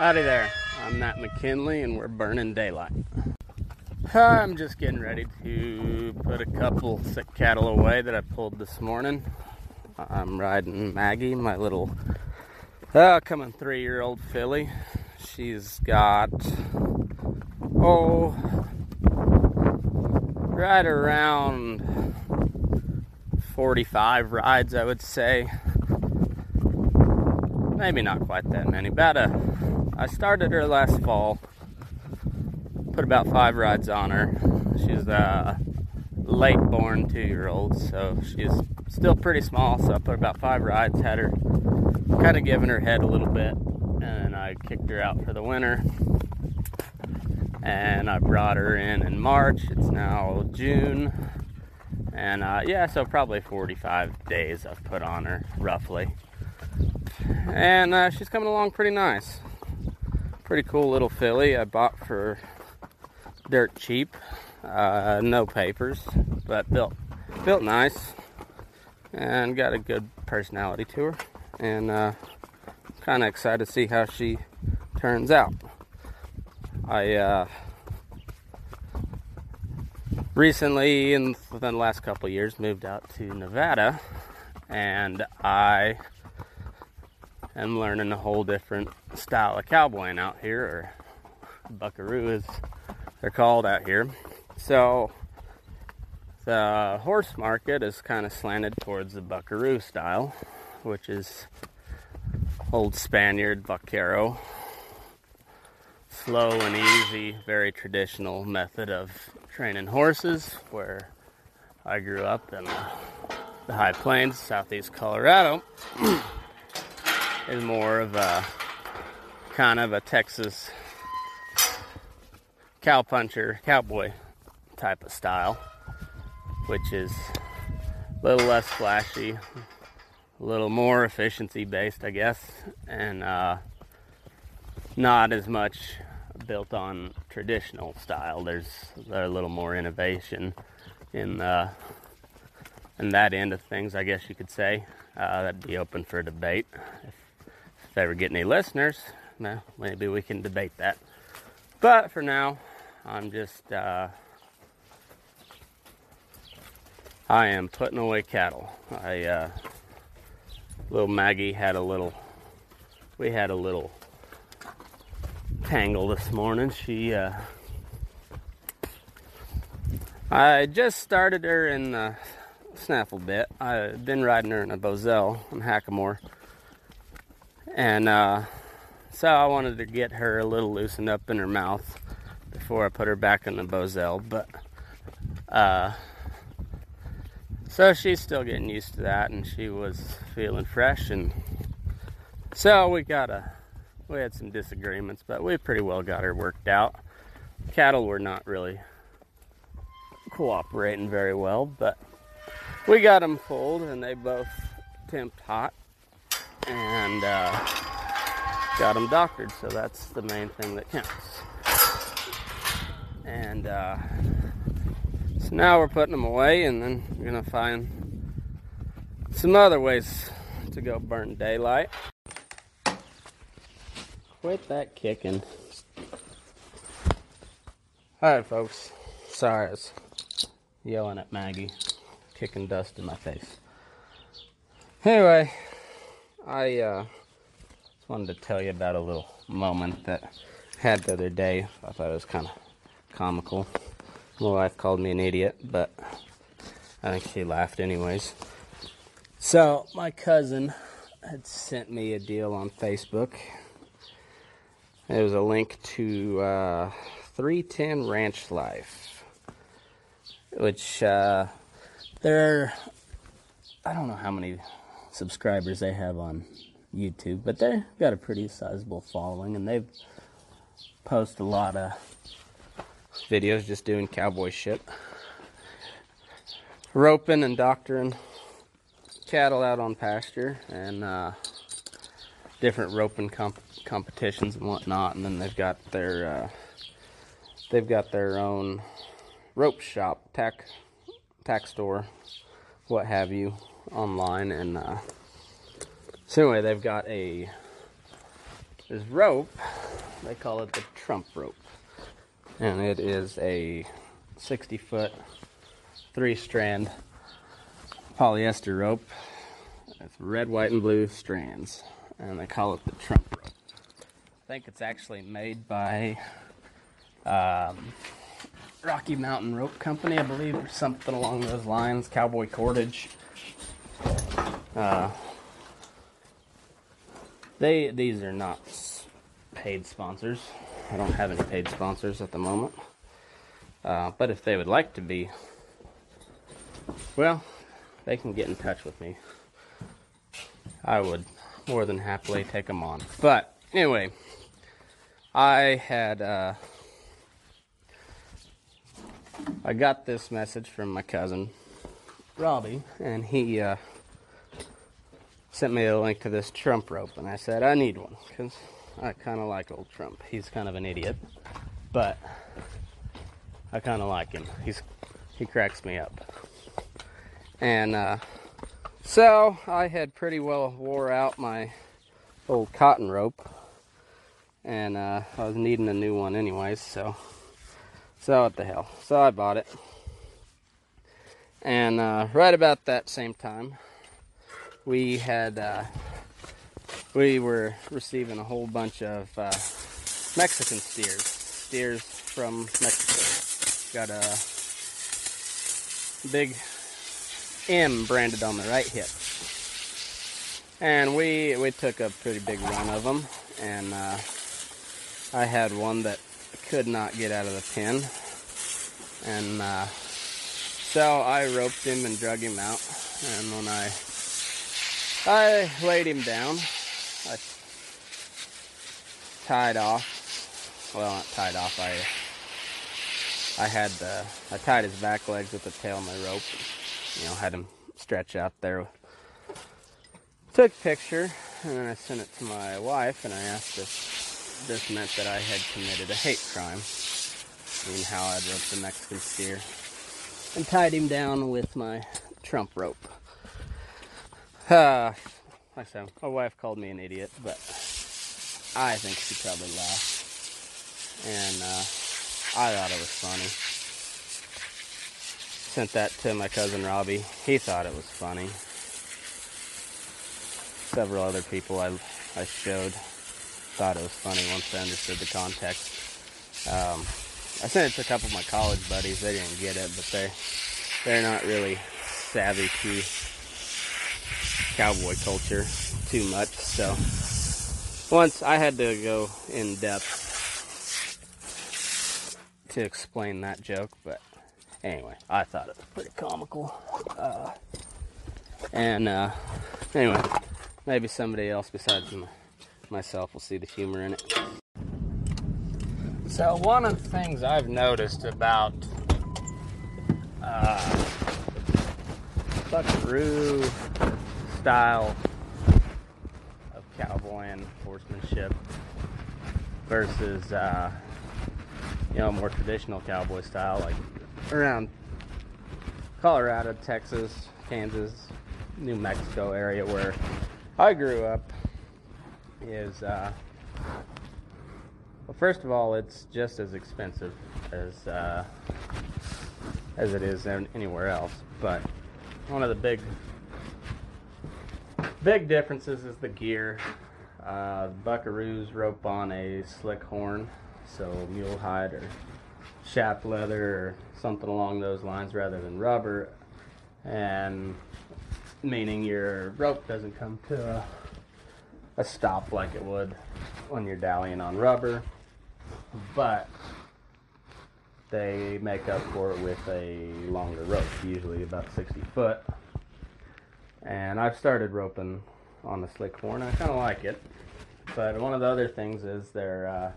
Howdy there. I'm Matt McKinley, and we're burning daylight. I'm just getting ready to put a couple sick cattle away that I pulled this morning. I'm riding Maggie, my little uh, coming three year old filly. She's got, oh, right around 45 rides, I would say. Maybe not quite that many. About a I started her last fall. Put about five rides on her. She's a late born two year old, so she's still pretty small. So I put about five rides, had her kind of giving her head a little bit, and I kicked her out for the winter. And I brought her in in March. It's now June. And uh, yeah, so probably 45 days I've put on her, roughly. And uh, she's coming along pretty nice. Pretty cool little filly I bought for dirt cheap. Uh, no papers, but built built nice and got a good personality to her. And uh, kind of excited to see how she turns out. I uh, recently, in within the last couple years, moved out to Nevada, and I am learning a whole different style of cowboying out here, or buckaroo as they're called out here. So the horse market is kind of slanted towards the buckaroo style, which is old Spaniard vaquero. slow and easy, very traditional method of training horses where I grew up in the high plains, southeast Colorado, is more of a kind of a Texas cowpuncher, cowboy type of style, which is a little less flashy, a little more efficiency based, I guess, and uh, not as much built on traditional style. There's, a little more innovation in uh, in that end of things, I guess you could say. Uh, that'd be open for debate. If, if they ever get any listeners, well, maybe we can debate that. But for now, I'm just uh, I am putting away cattle. I uh, little Maggie had a little we had a little tangle this morning. She uh, I just started her in the snaffle bit. I've been riding her in a bosal in Hackamore. And uh, so I wanted to get her a little loosened up in her mouth before I put her back in the bosal. But uh, so she's still getting used to that, and she was feeling fresh. And so we got a we had some disagreements, but we pretty well got her worked out. Cattle were not really cooperating very well, but we got them pulled, and they both temped hot, and uh, got them doctored. So that's the main thing that counts. And uh, so now we're putting them away, and then we're gonna find some other ways to go burn daylight. Quit that kicking. Alright, folks. Sorry, I was yelling at Maggie, kicking dust in my face. Anyway, I uh, just wanted to tell you about a little moment that I had the other day. I thought it was kind of comical. My wife called me an idiot, but I think she laughed anyways. So, my cousin had sent me a deal on Facebook. It was a link to uh, 310 Ranch Life, which uh, they're, I don't know how many subscribers they have on YouTube, but they've got a pretty sizable following and they've posted a lot of videos just doing cowboy shit. Roping and doctoring cattle out on pasture and uh, different roping comp- competitions and whatnot. And then they've got their uh, they've got their own rope shop, tack tack store, what have you, online. And uh, so anyway, they've got a this rope. They call it the Trump rope and it is a 60 foot three strand polyester rope with red white and blue strands and they call it the trump rope i think it's actually made by um, rocky mountain rope company i believe or something along those lines cowboy cordage uh, they these are not paid sponsors I don't have any paid sponsors at the moment. Uh, but if they would like to be, well, they can get in touch with me. I would more than happily take them on. But anyway, I had uh, I got this message from my cousin Robbie, and he uh, sent me a link to this Trump rope, and I said I need one because I kind of like old Trump. He's kind of an idiot, but I kind of like him. He's he cracks me up. And uh, so I had pretty well wore out my old cotton rope, and uh, I was needing a new one anyways. So so what the hell? So I bought it, and uh, right about that same time, we had uh, we were receiving a whole bunch of uh, Mexican steers, steers from Mexico. Got a big M branded on the right hip, and we we took a pretty big run of them, and uh, I had one that could not get out of the pen, And uh, so I roped him and drug him out. And when I I laid him down, I tied off. Well, not tied off. I I had the I tied his back legs with the tail of my rope. You know, had him stretch out there. Took picture and then I sent it to my wife and I asked if this meant that I had committed a hate crime. Meaning how I'd roped the Mexican steer and tied him down with my trump rope. Uh, like I my wife called me an idiot, but I think she probably laughed. And uh, I thought it was funny. Sent that to my cousin Robbie. He thought it was funny. Several other people I, I showed thought it was funny once they understood the context. Um, I sent it to a couple of my college buddies. They didn't get it, but they they're not really savvy to cowboy culture too much. So once I had to go in depth to explain that joke, but anyway, I thought it was pretty comical. Uh, and uh, anyway, maybe somebody else besides myself will see the humor in it. So one of the things I've noticed about uh, buckaroo style of cowboy and horsemanship versus uh, you know more traditional cowboy style like around Colorado, Texas, Kansas, New Mexico area where I grew up is uh, well, first of all, it's just as expensive as uh, as it is anywhere else. But one of the big big differences is the gear. Uh, buckaroos rope on a slick horn, so mule hide or shaft leather or something along those lines rather than rubber, and meaning your rope doesn't come to a, a stop like it would when you're dallying on rubber, but they make up for it with a longer rope, usually about 60 foot. And I've started roping on the slick horn. I kind of like it, but one of the other things is their uh,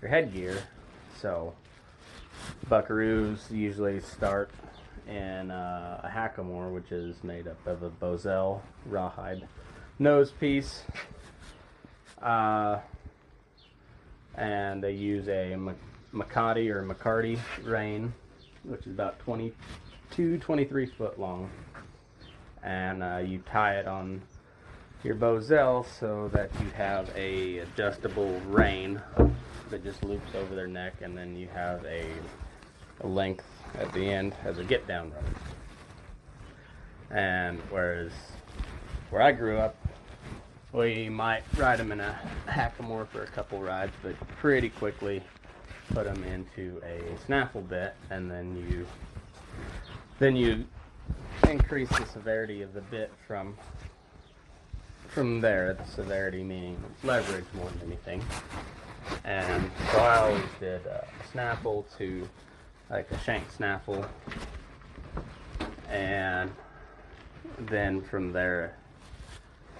their headgear. So buckaroos usually start in uh, a hackamore, which is made up of a bosal rawhide nose piece. Uh, and they use a mecate or McCarty rein, which is about 22, 23 foot long. And uh, you tie it on your bosal so that you have a adjustable rein that just loops over their neck, and then you have a, a length at the end as a get down rope. And whereas where I grew up, we might ride them in a hackamore for a couple rides, but pretty quickly put them into a snaffle bit, and then you then you increase the severity of the bit from from there. The severity meaning leverage more than anything. And so I always did a snaffle to like a shank snaffle, and then from there,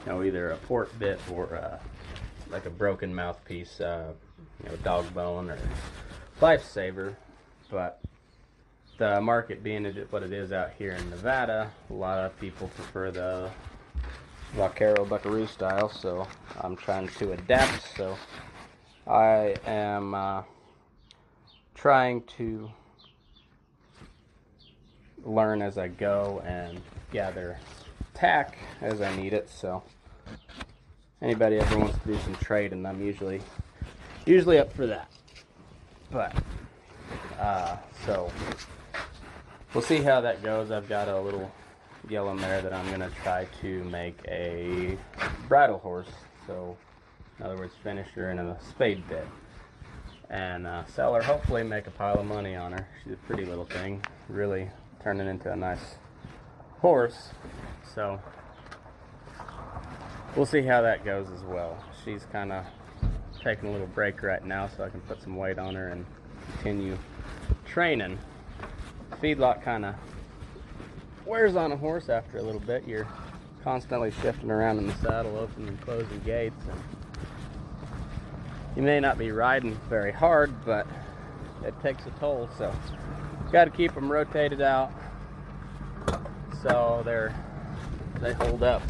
you know, either a port bit or like a broken mouthpiece, uh, you know, dog bone or lifesaver. But the market being what it is out here in Nevada, a lot of people prefer the Vaquero Buckaroo style, so I'm trying to adapt. So I am uh, trying to learn as I go and gather tack as I need it. So anybody ever wants to do some trading, I'm usually usually up for that. But uh, so we'll see how that goes. I've got a little yellow mare that I'm gonna try to make a bridle horse. So in other words, finish her in a spade bit and uh, sell her. Hopefully, make a pile of money on her. She's a pretty little thing. Really turning into a nice horse. So we'll see how that goes as well. She's kind of taking a little break right now so I can put some weight on her and continue training. Feedlot kind of wears on a horse after a little bit. You're constantly shifting around in the saddle, opening and closing gates, and you may not be riding very hard, but it takes a toll. So, got to keep them rotated out so they're they hold up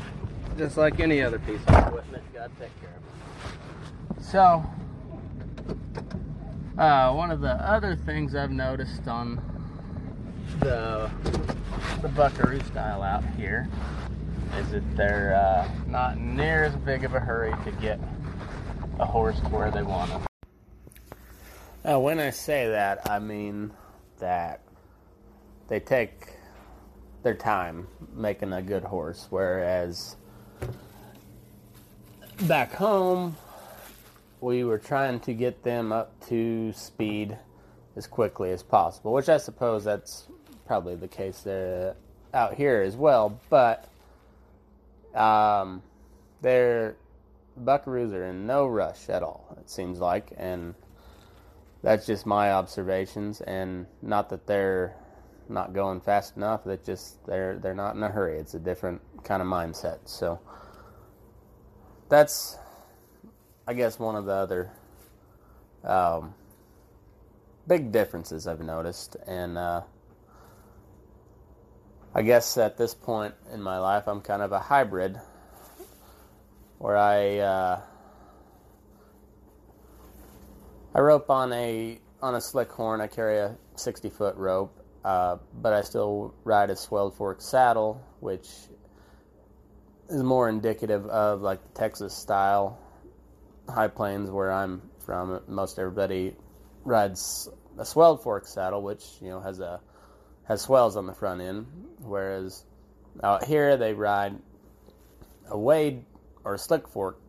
just like any other piece of equipment. Got to take care of. So, uh, one of the other things I've noticed on the the Buckaroo style out here is that they're uh, not near as big of a hurry to get a horse to where they want them. Now, when I say that, I mean that they take their time making a good horse, whereas back home we were trying to get them up to speed as quickly as possible, which I suppose that's probably the case there out here as well. But um, they're buckaroos are in no rush at all. It seems like, and that's just my observations. And not that they're not going fast enough. That just they're they're not in a hurry. It's a different kind of mindset. So that's, I guess, one of the other um, big differences I've noticed. And uh, I guess at this point in my life, I'm kind of a hybrid, where I uh, I rope on a on a slick horn. I carry a 60 foot rope, uh, but I still ride a swelled fork saddle, which is more indicative of like the Texas style high plains where I'm from. Most everybody rides a swelled fork saddle, which you know has a has swells on the front end, whereas out here they ride a wade or a slick fork,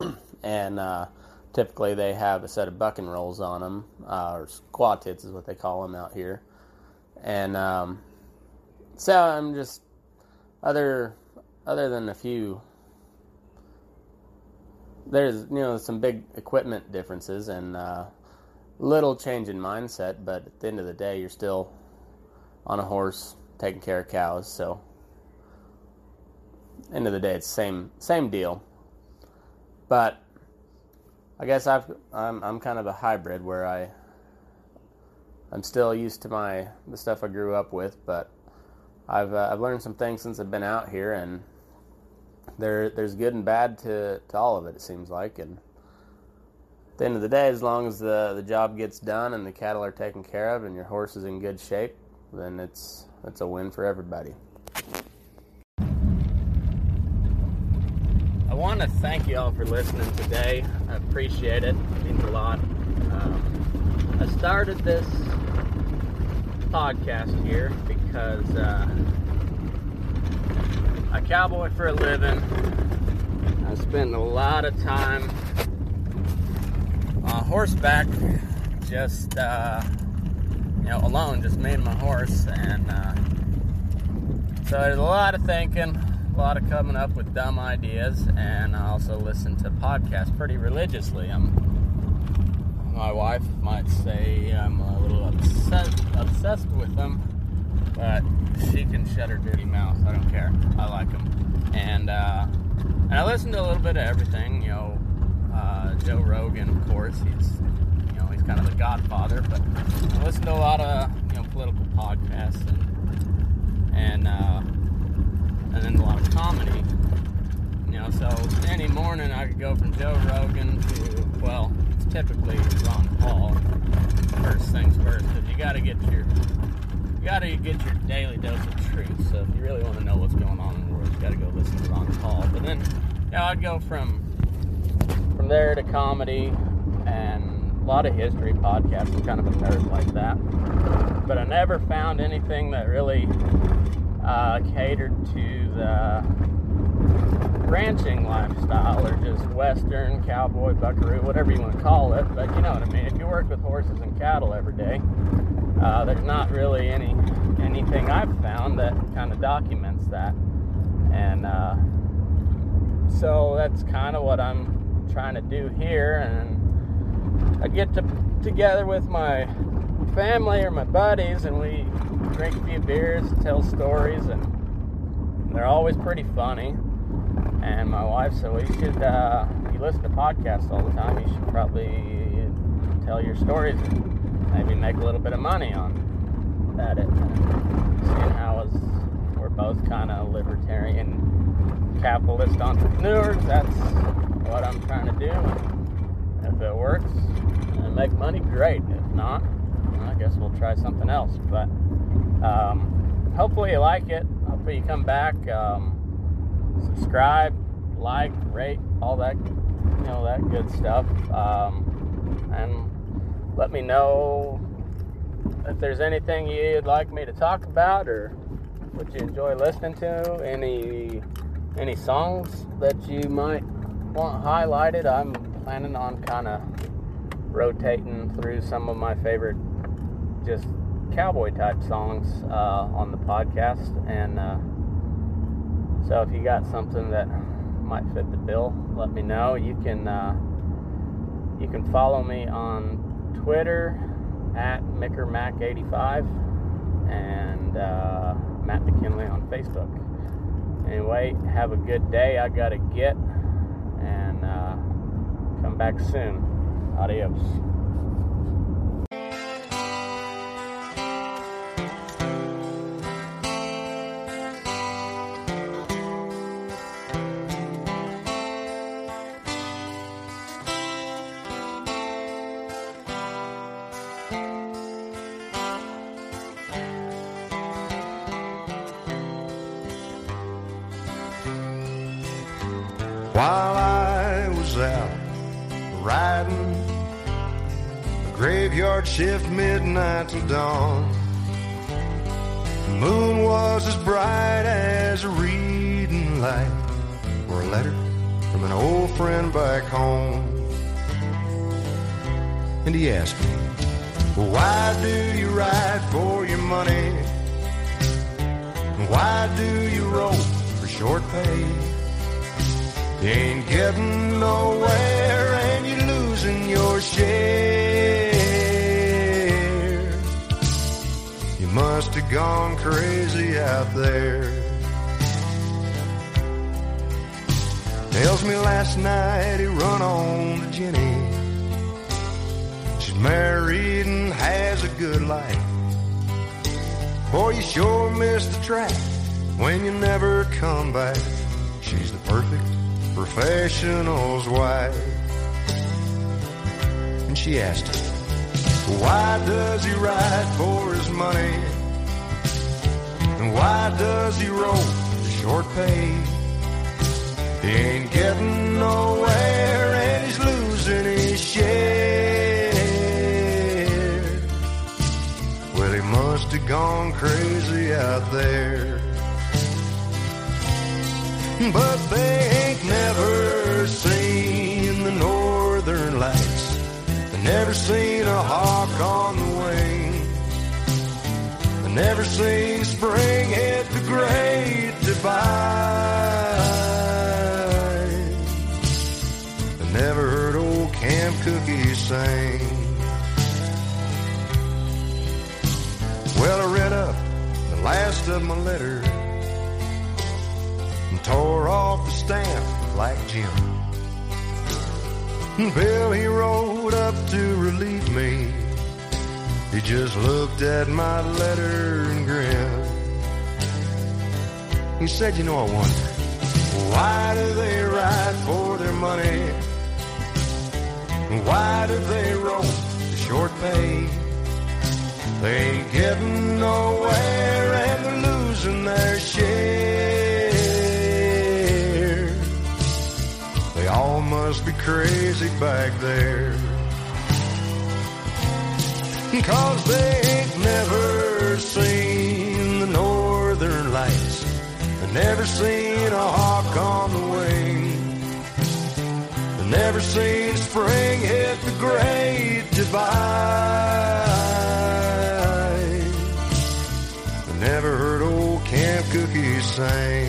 and uh, typically they have a set of bucking rolls on them, uh, or squaw tits is what they call them out here, and um, so I'm just other other than a few there's you know some big equipment differences and uh, little change in mindset but at the end of the day you're still on a horse taking care of cows so end of the day it's same same deal but i guess i've i'm, I'm kind of a hybrid where i i'm still used to my the stuff i grew up with but i've uh, i've learned some things since i've been out here and there there's good and bad to, to all of it. It seems like, and at the end of the day, as long as the the job gets done and the cattle are taken care of and your horse is in good shape, then it's it's a win for everybody. I want to thank you all for listening today. I appreciate it. It means a lot. Um, I started this podcast here because. Uh, I cowboy for a living. I spend a lot of time on horseback, just uh, you know, alone, just me and my horse, and uh, so there's a lot of thinking, a lot of coming up with dumb ideas, and I also listen to podcasts pretty religiously. I'm my wife might say I'm a little obsessed obsessed with them, but she can shut her dirty mouth. I don't care. I like them, and uh, and I listen to a little bit of everything. You know, uh, Joe Rogan, of course. He's he's kind of the godfather, but I listen to a lot of you know political podcasts and and uh, and then a lot of comedy. You know, so any morning I could go from Joe Rogan to well, it's typically Ron Paul. First things first, because you got to get your you gotta get your daily dose of truth. So if you really want to know what's going on in the world, you gotta go listen to Ron Paul. But then, yeah, I'd go from from there to comedy a lot of history podcasts. I'm kind of a nerd like that, but I never found anything that really uh, catered to the ranching lifestyle or just western cowboy buckaroo whatever you want to call it. But you know what i mean? If you work with horses and cattle every day uh, there's not really any anything I've found that kind of documents that, and uh, so that's kind of what I'm trying to do here, and I get to together with my family or my buddies, and we drink a few beers, tell stories, and they're always pretty funny. And my wife said, "Well, you should. Uh, you listen to podcasts all the time. You should probably tell your stories and maybe make a little bit of money on at it." Seeing how as we're both kind of libertarian capitalist entrepreneurs, that's what I'm trying to do. If it works and make money, great. If not, I guess we'll try something else. But um, hopefully you like it. Hopefully you come back. Um, subscribe, like, rate, all that, you know, that good stuff. Um, and let me know if there's anything you'd like me to talk about or what you enjoy listening to. Any any songs that you might want highlighted. I'm planning on kind of rotating through some of my favorite just cowboy type songs uh, on the podcast and. Uh, so if you got something that might fit the bill, let me know. You can uh, you can follow me on Twitter at MickerMac85 and uh, Matt McKinley on Facebook. Anyway, have a good day. I gotta get come back soon. Adios. Midnight till dawn, the moon was as bright as a reading light or a letter from an old friend back home. And he asked me, why do you ride for your money? Why do you roll for short pay? You ain't getting nowhere and you're losing your share. Must have gone crazy out there. Tells me last night he run on to Jenny. She's married and has a good life. Boy, you sure miss the track when you never come back. She's the perfect professional's wife. And she asked him, Why does he ride for his money? And why does he roll for short pay? He ain't getting nowhere and he's losing his share. Well, he must have gone crazy out there. But they never seen a hawk on the wing. They never seen spring hit the great divide. They never heard old Camp Cookie sing. Well, I read up the last of my letters and tore off the stamp like Jim. Bill, he rode up to relieve me. He just looked at my letter and grinned. He said, You know, I wonder, why do they ride for their money? Why do they roll the short pay? They ain't getting nowhere and they're losing their share. Crazy back there. Cause they ain't never seen the northern lights. They never seen a hawk on the wing. They never seen spring hit the great divide. They never heard old Camp Cookie sing.